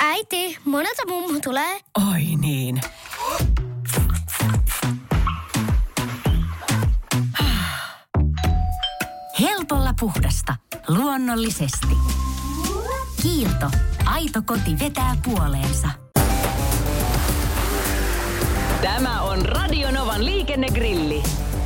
Äiti, monelta mummu tulee? Oi niin. Helpolla puhdasta. Luonnollisesti. Kiilto. Aito koti vetää puoleensa. Tämä on Radionovan liikennegrilli.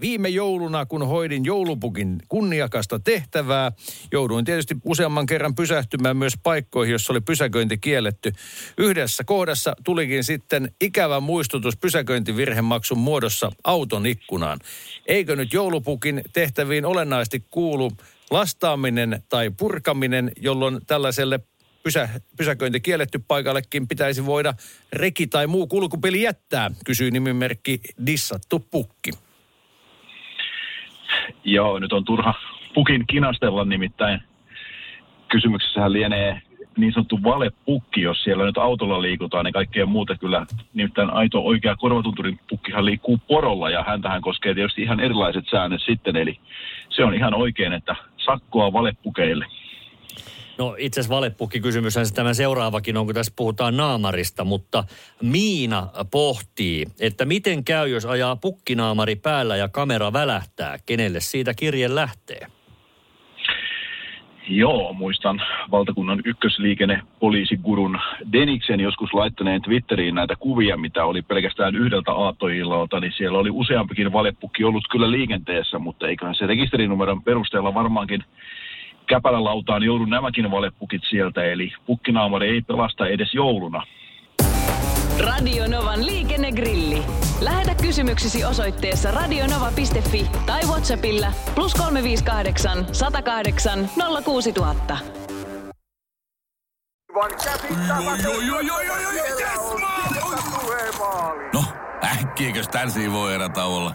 Viime jouluna, kun hoidin joulupukin kunniakasta tehtävää, jouduin tietysti useamman kerran pysähtymään myös paikkoihin, jossa oli pysäköinti kielletty. Yhdessä kohdassa tulikin sitten ikävä muistutus pysäköintivirhemaksun muodossa auton ikkunaan. Eikö nyt joulupukin tehtäviin olennaisesti kuulu lastaaminen tai purkaminen, jolloin tällaiselle pysä, pysäköinti kielletty paikallekin pitäisi voida reki tai muu kulkupeli jättää, kysyi nimimerkki Dissattu Pukki. Joo, nyt on turha pukin kinastella nimittäin. Kysymyksessähän lienee niin sanottu valepukki, jos siellä nyt autolla liikutaan, niin kaikkea muuta kyllä. Nimittäin aito oikea korvatunturin pukkihan liikkuu porolla ja häntähän koskee tietysti ihan erilaiset säännöt sitten. Eli se on ihan oikein, että sakkoa valepukeille. No itse asiassa valepukkikysymyshän se tämä seuraavakin on, kun tässä puhutaan naamarista, mutta Miina pohtii, että miten käy, jos ajaa pukkinaamari päällä ja kamera välähtää, kenelle siitä kirje lähtee? Joo, muistan valtakunnan ykkösliikennepoliisigurun Deniksen joskus laittaneen Twitteriin näitä kuvia, mitä oli pelkästään yhdeltä aattoillalta, niin siellä oli useampikin valepukki ollut kyllä liikenteessä, mutta eiköhän se rekisterinumeron perusteella varmaankin käpälälautaan joudun nämäkin valepukit sieltä, eli pukkinaamari ei pelasta edes jouluna. Radio Novan liikennegrilli. Lähetä kysymyksesi osoitteessa radionova.fi tai Whatsappilla plus 358 108 06000. No, äkkiäkös tän voi erätauolla?